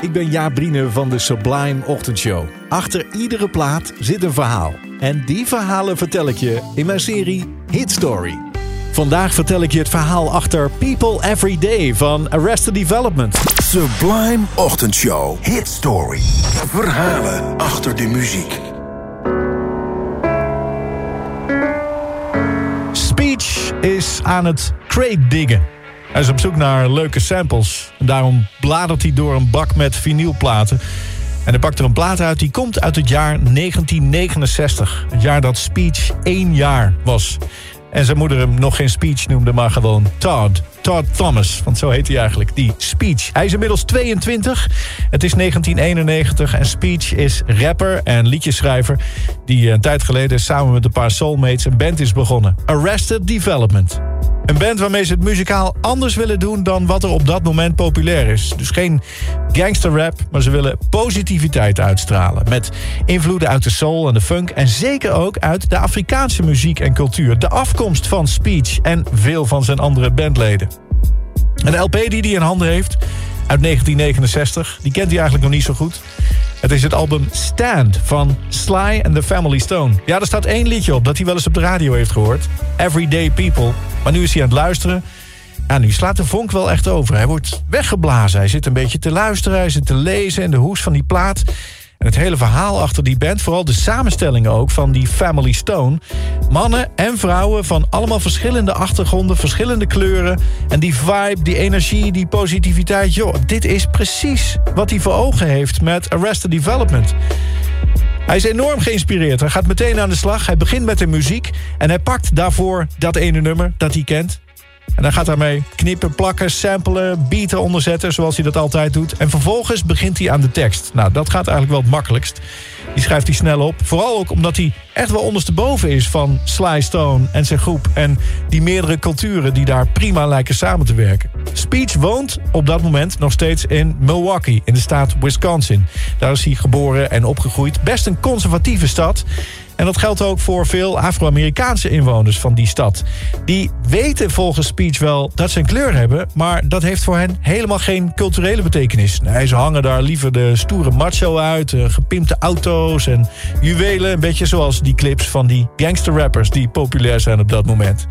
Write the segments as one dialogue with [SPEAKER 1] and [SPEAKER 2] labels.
[SPEAKER 1] Ik ben Jaap Brine van de Sublime Ochtendshow. Achter iedere plaat zit een verhaal. En die verhalen vertel ik je in mijn serie Hit Story. Vandaag vertel ik je het verhaal achter People Every Day van Arrested Development.
[SPEAKER 2] Sublime Ochtendshow. Hit Story. Verhalen achter de muziek.
[SPEAKER 1] Speech is aan het crate diggen. Hij is op zoek naar leuke samples. Daarom bladert hij door een bak met vinylplaten. En hij pakt er een plaat uit die komt uit het jaar 1969. Het jaar dat Speech één jaar was. En zijn moeder hem nog geen Speech noemde, maar gewoon Todd. Todd Thomas, want zo heet hij eigenlijk, die Speech. Hij is inmiddels 22, het is 1991 en Speech is rapper en liedjeschrijver... die een tijd geleden samen met een paar soulmates een band is begonnen. Arrested Development. Een band waarmee ze het muzikaal anders willen doen dan wat er op dat moment populair is. Dus geen gangster rap, maar ze willen positiviteit uitstralen. Met invloeden uit de soul en de funk en zeker ook uit de Afrikaanse muziek en cultuur. De afkomst van Speech en veel van zijn andere bandleden. Een LP die hij in handen heeft, uit 1969, die kent hij eigenlijk nog niet zo goed. Het is het album Stand van Sly and the Family Stone. Ja, er staat één liedje op dat hij wel eens op de radio heeft gehoord. Everyday People. Maar nu is hij aan het luisteren. En nu slaat de vonk wel echt over. Hij wordt weggeblazen. Hij zit een beetje te luisteren. Hij zit te lezen in de hoes van die plaat. En het hele verhaal achter die band, vooral de samenstellingen ook van die Family Stone. Mannen en vrouwen van allemaal verschillende achtergronden, verschillende kleuren. En die vibe, die energie, die positiviteit. Joh, dit is precies wat hij voor ogen heeft met Arrested Development. Hij is enorm geïnspireerd. Hij gaat meteen aan de slag. Hij begint met de muziek. En hij pakt daarvoor dat ene nummer dat hij kent. En hij gaat daarmee knippen, plakken, samplen, beaten onderzetten... zoals hij dat altijd doet. En vervolgens begint hij aan de tekst. Nou, dat gaat eigenlijk wel het makkelijkst. Die schrijft hij snel op. Vooral ook omdat hij echt wel ondersteboven is van Sly Stone en zijn groep... en die meerdere culturen die daar prima lijken samen te werken. Speech woont op dat moment nog steeds in Milwaukee, in de staat Wisconsin. Daar is hij geboren en opgegroeid. Best een conservatieve stad... En dat geldt ook voor veel Afro-Amerikaanse inwoners van die stad. Die weten volgens Speech wel dat ze een kleur hebben... maar dat heeft voor hen helemaal geen culturele betekenis. Nee, ze hangen daar liever de stoere macho uit... gepimpte auto's en juwelen. Een beetje zoals die clips van die gangster-rappers... die populair zijn op dat moment.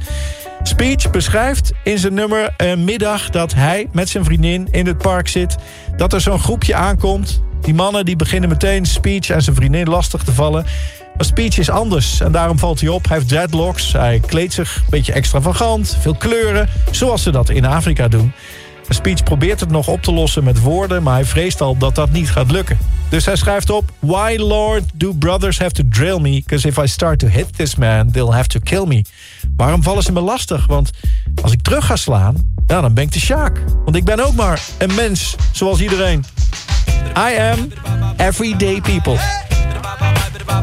[SPEAKER 1] Speech beschrijft in zijn nummer een middag dat hij met zijn vriendin in het park zit. Dat er zo'n groepje aankomt. Die mannen die beginnen meteen Speech en zijn vriendin lastig te vallen. Maar Speech is anders en daarom valt hij op. Hij heeft dreadlocks, hij kleedt zich een beetje extravagant, veel kleuren, zoals ze dat in Afrika doen. Speech probeert het nog op te lossen met woorden, maar hij vreest al dat dat niet gaat lukken. Dus hij schrijft op: Why, Lord, do brothers have to drill me? Because if I start to hit this man, they'll have to kill me. Waarom vallen ze me lastig? Want als ik terug ga slaan, dan ben ik de Sjaak. Want ik ben ook maar een mens, zoals iedereen. I am everyday people.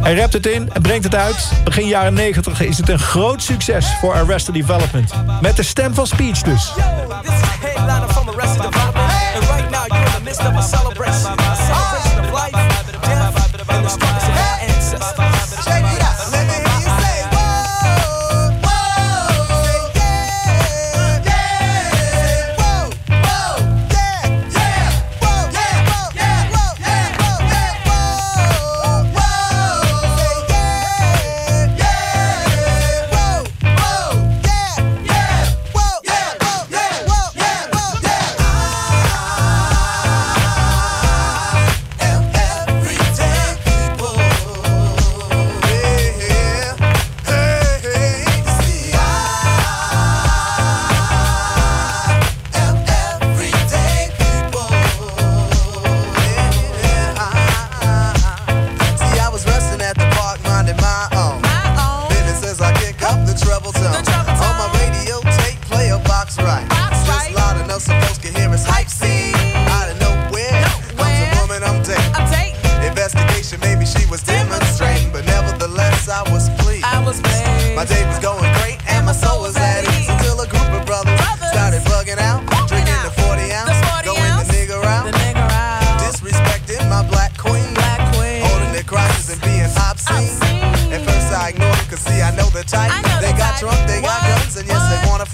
[SPEAKER 1] Hij rapt het in en brengt het uit. Begin jaren 90 is het een groot succes voor Arrested Development. Met de stem van Speech dus.
[SPEAKER 3] My day was going great and my soul was at ease until a group of brothers started bugging out, drinking the 40 ounce, going the nigga out, disrespecting my black queen, holding their crotches and being obscene. At first I ignored cause see I know the type. They got drunk, they got guns, and yes they wanna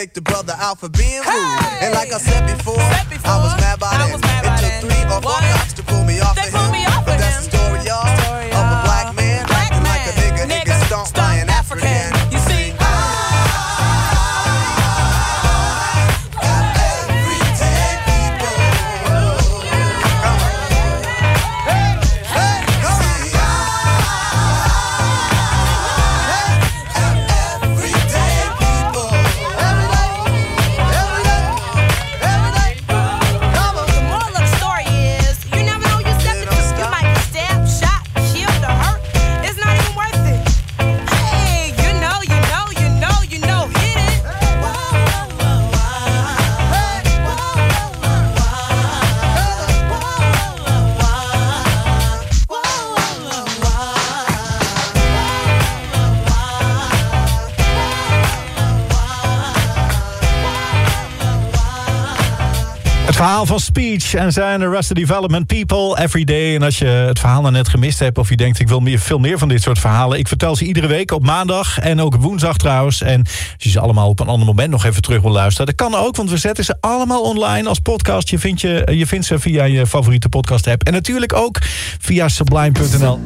[SPEAKER 3] take the brother out for being rude. And like I said before, I was mad by then. It took three or four cops to pull me off
[SPEAKER 1] verhaal van Speech en zijn Arrested Development People Every Day. En als je het verhaal nou net gemist hebt of je denkt... ik wil meer, veel meer van dit soort verhalen... ik vertel ze iedere week op maandag en ook woensdag trouwens. En als je ze allemaal op een ander moment nog even terug wil luisteren... dat kan ook, want we zetten ze allemaal online als podcast. Je vindt, je, je vindt ze via je favoriete podcast app. En natuurlijk ook via sublime.nl.